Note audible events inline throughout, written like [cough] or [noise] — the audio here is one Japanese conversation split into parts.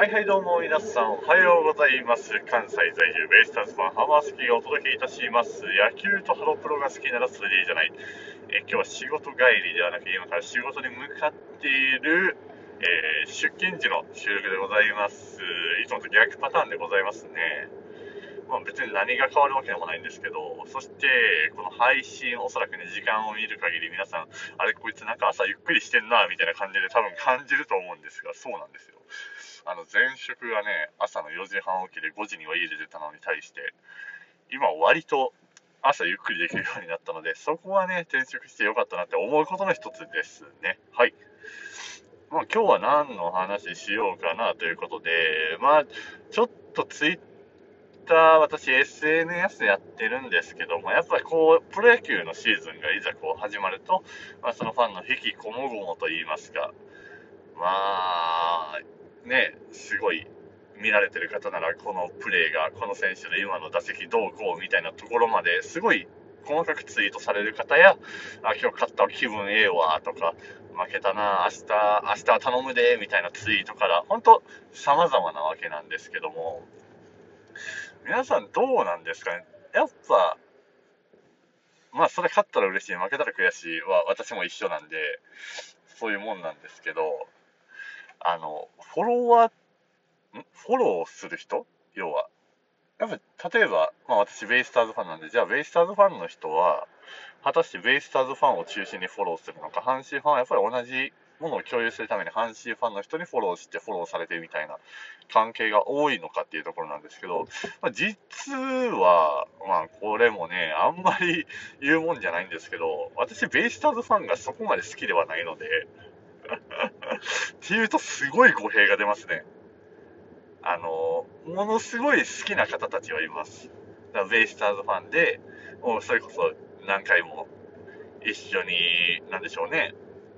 はいはいどうも皆さんおはようございます。関西在住ベイスターズファンハマースキーがお届けいたします。野球とハロプロが好きならそれでいいじゃない。え今日は仕事帰りではなく今から仕事に向かっている、えー、出勤時の収録でございます。いつもと逆パターンでございますね。まあ、別に何が変わるわけでもないんですけど、そして、この配信、おそらくね、時間を見る限り皆さん、あれ、こいつなんか朝ゆっくりしてんな、みたいな感じで多分感じると思うんですが、そうなんですよ。あの、前職がね、朝の4時半起きで5時には家で出たのに対して、今割と朝ゆっくりできるようになったので、そこはね、転職してよかったなって思うことの一つですね。はい。まあ、今日は何の話しようかなということで、まあ、ちょっとツイッター、私 SNS やってるんですけども、やっぱりこう、プロ野球のシーズンがいざこう始まると、まあ、そのファンの引きこもごもと言いますか、まあ、ね、すごい見られてる方なら、このプレーが、この選手の今の打席どうこうみたいなところまですごい細かくツイートされる方や、あ、今日勝った気分ええわとか、負けたな、明日、明日は頼むで、みたいなツイートから、本当様々なわけなんですけども、皆さんどうなんですかね？やっぱ、まあそれ勝ったら嬉しい、負けたら悔しいは私も一緒なんで、そういうもんなんですけど、あの、フォロワー、フォローする人？要は。やっぱ、例えば、まあ私ベイスターズファンなんで、じゃあベイスターズファンの人は、果たしてベイスターズファンを中心にフォローするのか、阪神ファンはやっぱり同じものを共有するために阪神ファンの人にフォローしてフォローされてみたいな関係が多いのかっていうところなんですけど、まあ、実は、まあこれもね、あんまり言うもんじゃないんですけど、私ベイスターズファンがそこまで好きではないので [laughs] っていうとすごい語弊が出ますね。あの、ものすごい好きな方たちはいます。だからベイスターズファンで、もうそれこそ何回も一緒に、なんでしょうね、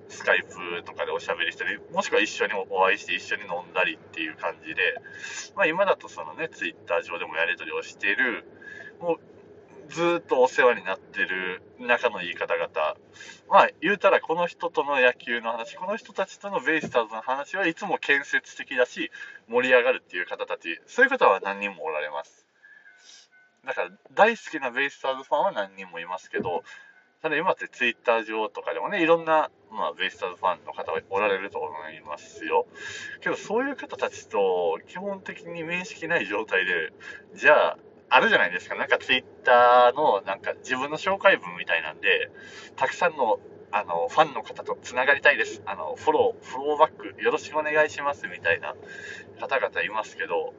スカイプとかでおしゃべりしたり、もしくは一緒にお会いして一緒に飲んだりっていう感じで、まあ今だとそのね、ツイッター上でもやり取りをしている、もうずっとお世話になってる仲のいい方々、まあ言うたらこの人との野球の話、この人たちとのベイスターズの話はいつも建設的だし、盛り上がるっていう方たち、そういう方は何人もおられます。だから大好きなベイスターズファンは何人もいますけど、ただ今ってツイッター上とかでもね、いろんな、まあ、ベイスターズファンの方がおられると思いますよ。けど、そういう方たちと基本的に面識ない状態で、じゃあ、あるじゃないですか。なんかツイッターのなんか自分の紹介文みたいなんで、たくさんのあのファンの方とつながりたいです。あのフォロー、フォローバックよろしくお願いしますみたいな方々いますけど、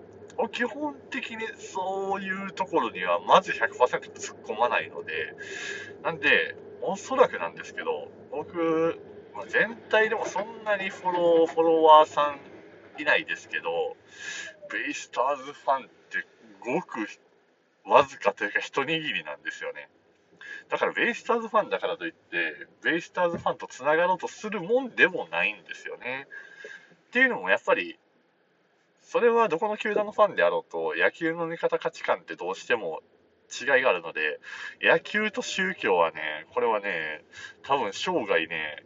基本的にそういうところにはまず100%突っ込まないので、なんで、おそらくなんですけど、僕ま、全体でもそんなにフォロー、フォロワーさんいないですけど、ベイスターズファンってごくわずかというか一握りなんですよね。だからベイスターズファンだからといって、ベイスターズファンとつながろうとするもんでもないんですよね。っていうのもやっぱりそれはどこの球団のファンであろうと、野球の見方価値観ってどうしても違いがあるので、野球と宗教はね、これはね、多分生涯ね、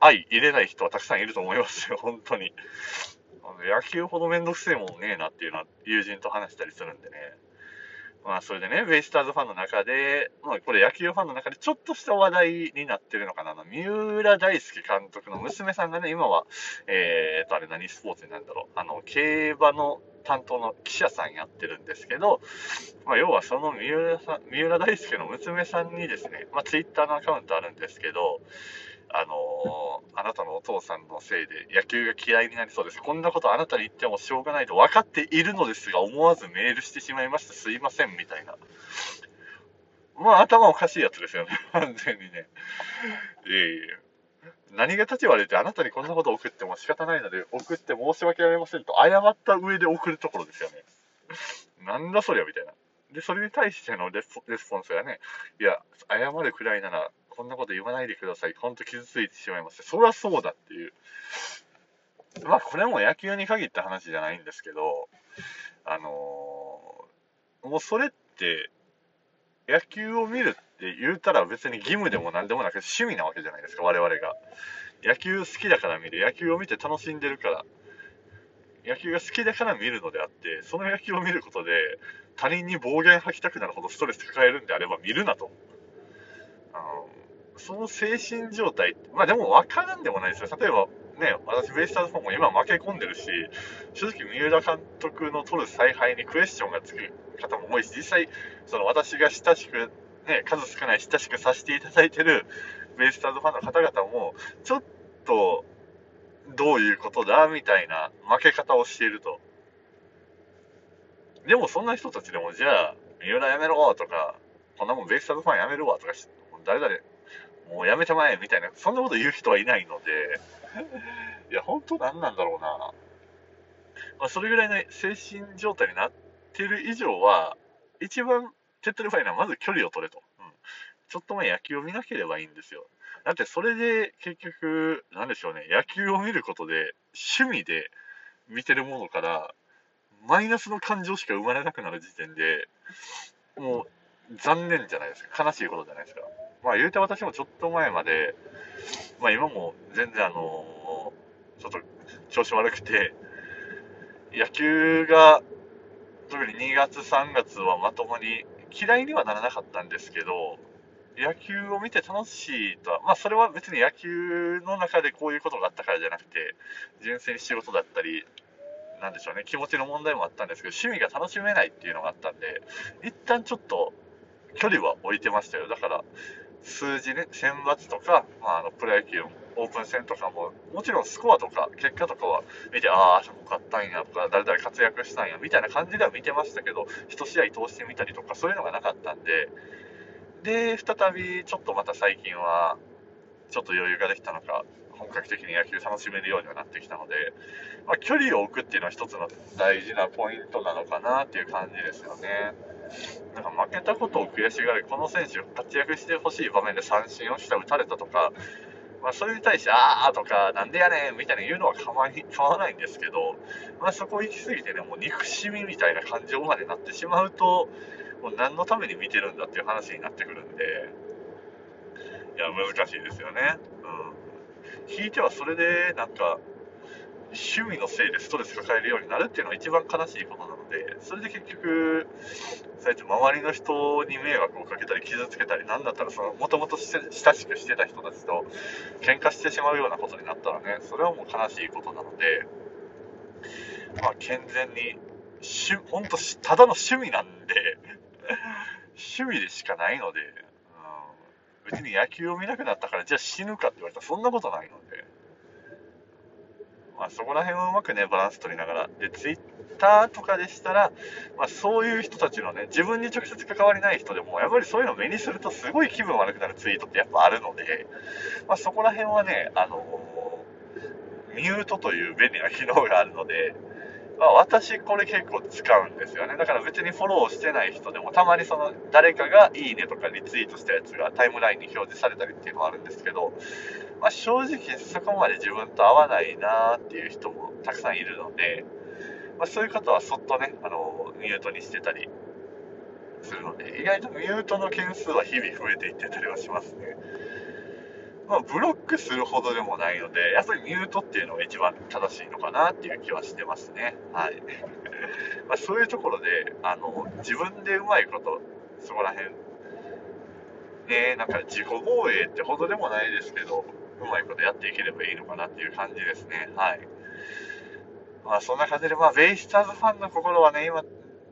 相入れない人はたくさんいると思いますよ、本当に。野球ほどめんどくせえもんねえなっていうのは友人と話したりするんでね。まあ、それでね、ベイスターズファンの中で、まあ、これ野球ファンの中でちょっとした話題になってるのかな。三浦大輔監督の娘さんがね、今は、えーと、あれ何スポーツになるんだろう。あの、競馬の担当の記者さんやってるんですけど、まあ、要はその三浦さん、三浦大輔の娘さんにですね、まあ、ツイッターのアカウントあるんですけど、あの、あなたのお父さんのせいで野球が嫌いになりそうです。こんなことあなたに言ってもしょうがないと分かっているのですが、思わずメールしてしまいました。すいません、みたいな。まあ、頭おかしいやつですよね。完全にね。いえいえ。何が立ち悪いってあなたにこんなこと送っても仕方ないので送って申し訳ありませんと謝った上で送るところですよね。なんだそりゃみたいな。で、それに対してのレスポンスがね、いや、謝るくらいならこんなこと言わないでください。ほんと傷ついてしまいます。そりゃそうだっていう。まあ、これも野球に限った話じゃないんですけど、あのー、もうそれって、野球を見るって言うたら別に義務でも何でもなく趣味なわけじゃないですか、我々が。野球好きだから見る。野球を見て楽しんでるから。野球が好きだから見るのであって、その野球を見ることで、他人に暴言吐きたくなるほどストレス抱えるんであれば見るなと。あのその精神状態、まあでも分からんでもないですよ。例えば、ね、私、ベイスターズファンも今負け込んでるし、正直、三浦監督の取る采配にクエスチョンがつく方も多いし、実際、その私が親しく、ね、数少ない親しくさせていただいてるベイスターズファンの方々も、ちょっと、どういうことだみたいな負け方をしていると。でも、そんな人たちでも、じゃあ、三浦やめろとか、こんなもんベイスターズファンやめるわとか、誰々、もうやめてまえみたいな、そんなこと言う人はいないので、[laughs] いや、本当何なんだろうな。まあ、それぐらいの精神状態になってる以上は、一番手っ取り早いのはまず距離を取れと。うん。ちょっと前野球を見なければいいんですよ。だってそれで結局、なんでしょうね、野球を見ることで趣味で見てるものから、マイナスの感情しか生まれなくなる時点で、もう残念じゃないですか。悲しいことじゃないですか。まあ言うて私もちょっと前まで、まあ今も全然あのちょっと調子悪くて、野球が、特に2月3月はまともに嫌いにはならなかったんですけど、野球を見て楽しいとは、まあそれは別に野球の中でこういうことがあったからじゃなくて、純粋に仕事だったり、なんでしょうね、気持ちの問題もあったんですけど、趣味が楽しめないっていうのがあったんで、一旦ちょっと距離は置いてましたよ。だから、数字ね、選抜とか、まあ、あのプロ野球オープン戦とかも、もちろんスコアとか結果とかは見て、ああ、そこ勝ったんやとか、誰々活躍したんやみたいな感じでは見てましたけど、1試合通してみたりとか、そういうのがなかったんで、で、再びちょっとまた最近は、ちょっと余裕ができたのか、本格的に野球楽しめるようにはなってきたので、まあ、距離を置くっていうのは一つの大事なポイントなのかなっていう感じですよね。なんか負けたことを悔しがる、この選手、活躍してほしい場面で三振をした打たれたとか、まあ、それに対して、あーとか、なんでやねんみたいな言うのは構わ構わないんですけど、まあ、そこ行き過ぎてね、もう憎しみみたいな感情までなってしまうと、もう何のために見てるんだっていう話になってくるんで、いや、難しいですよね。うん。引いてはそれで、なんか、趣味のせいでストレス抱えるようになるっていうのが一番悲しいことなので、それで結局、そうやって周りの人に迷惑をかけたり傷つけたり、なんだったらその、もともと親しくしてた人たちと喧嘩してしまうようなことになったらね、それはもう悲しいことなので、まあ健全に、本当ただの趣味なんで [laughs] 趣味でしかないので、別に野球を見なくなったから、じゃあ死ぬかって言われたらそんなことないので、まあ、そこら辺をうまくね、バランス取りながら。で、ツイッターとかでしたら、まあ、そういう人たちのね、自分に直接関わりない人でも、やっぱりそういうのを目にするとすごい気分悪くなるツイートってやっぱあるので、まあ、そこら辺はね、あのミュートという便利な機能があるので、まあ、私これ結構使うんですよね。だから別にフォローしてない人でも、たまにその誰かがいいねとかリツイートしたやつがタイムラインに表示されたりっていうのはあるんですけど、まあ、正直そこまで自分と合わないなっていう人もたくさんいるので、まあ、そういう方はそっとね、あの、ミュートにしてたりするので、意外とミュートの件数は日々増えていってたりはしますね。まあ、ブロックするほどでもないので、やっぱりミュートっていうのが一番正しいのかなっていう気はしてますね。はい。[laughs] まあ、そういうところで、あの、自分でうまいこと、そこら辺、ね、なんか自己防衛ってほどでもないですけど、うまいことやっていければいいのかなっていう感じですね。はい。まあそんな感じで、まあベイスターズファンの心はね、今、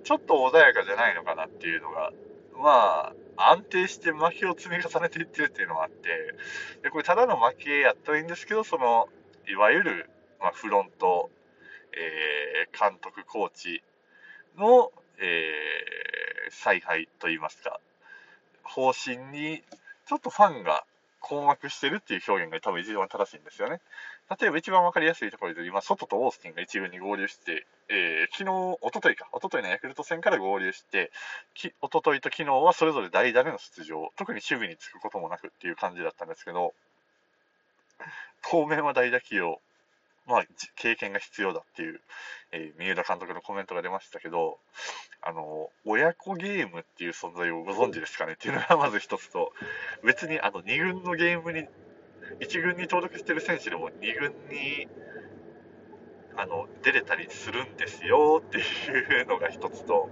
ちょっと穏やかじゃないのかなっていうのが、まあ、安定して負けを積み重ねていってるっていうのがあって、で、これただの負けやったらいいんですけど、その、いわゆる、まあ、フロント、えー、監督、コーチの、えー、采配といいますか、方針に、ちょっとファンが困惑してるっていう表現が多分一番正しいんですよね。例えば一番わかりやすいところで今、外とオースティンが一軍に合流して、えー、昨日、おとといか、おとといのヤクルト戦から合流して、きおとといと昨日はそれぞれ代打での出場、特に守備につくこともなくっていう感じだったんですけど、当面は代打起用、まあ、経験が必要だっていう、えー、三浦監督のコメントが出ましたけど、あの、親子ゲームっていう存在をご存知ですかね？っていうのがまず一つと、別にあの2軍のゲームに、1軍に登録してる選手でも2軍にあの出れたりするんですよっていうのが一つと、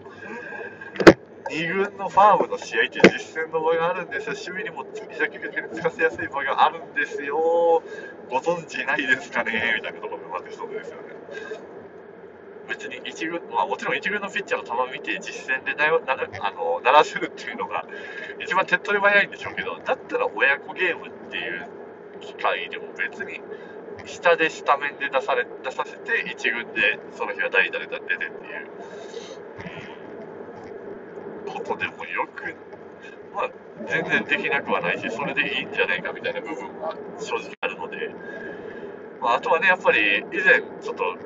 2軍のファームの試合って実戦の場合があるんですよ、守備にも積極的に使わせやすい場合があるんですよ、ご存知ないですかねみたいなところがまず一つですよね。別に一軍、まあ、もちろん一軍のピッチャーの球を見て実戦でななあの鳴らせるっていうのが一番手っ取り早いんでしょうけど、だったら親子ゲームっていう機会でも別に下でスタメンで出され出させて一軍でその日は代打で出てっていう。でもよく、まあ、全然できなくはないし、それでいいんじゃないかみたいな部分は正直あるので、まあ、あとはね、やっぱり以前ちょっと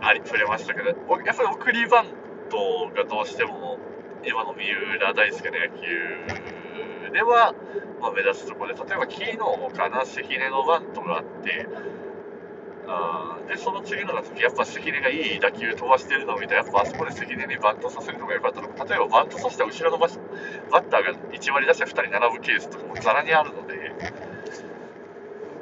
あり触れましたけど、やっぱり送りバントがどうしても今の三浦大輔の野球では、まあ、目立つところで、例えば昨日かな、関根のバントがあって、あで、その次の打席、やっぱ関根がいい打球飛ばしてるのを見て、やっぱあそこで関根にバントさせるのが良かったのか、例えばバントさせた後ろのバッターが1割出して2人並ぶケースとかもざらにあるので、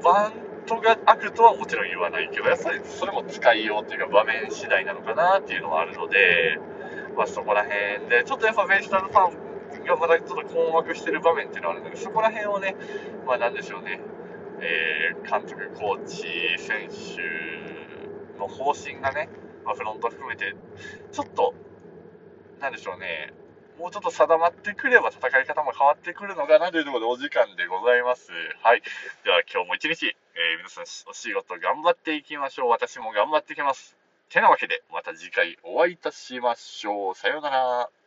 バントが悪とはもちろん言わないけど、やっぱりそれも使いようっていうか場面次第なのかなっていうのはあるので、まあ、そこら辺で、ちょっとやっぱベイスターズファンがまだちょっと困惑してる場面っていうのはあるので、そこら辺をね、まあなんでしょうね、えー、監督、コーチ、選手の方針がね、まあ、フロント含めて、ちょっと、なんでしょうね、もうちょっと定まってくれば戦い方も変わってくるのかなというところでお時間でございます。はい。では今日も一日、えー、皆さんお仕事頑張っていきましょう。私も頑張ってきます。てなわけで、また次回お会いいたしましょう。さようなら。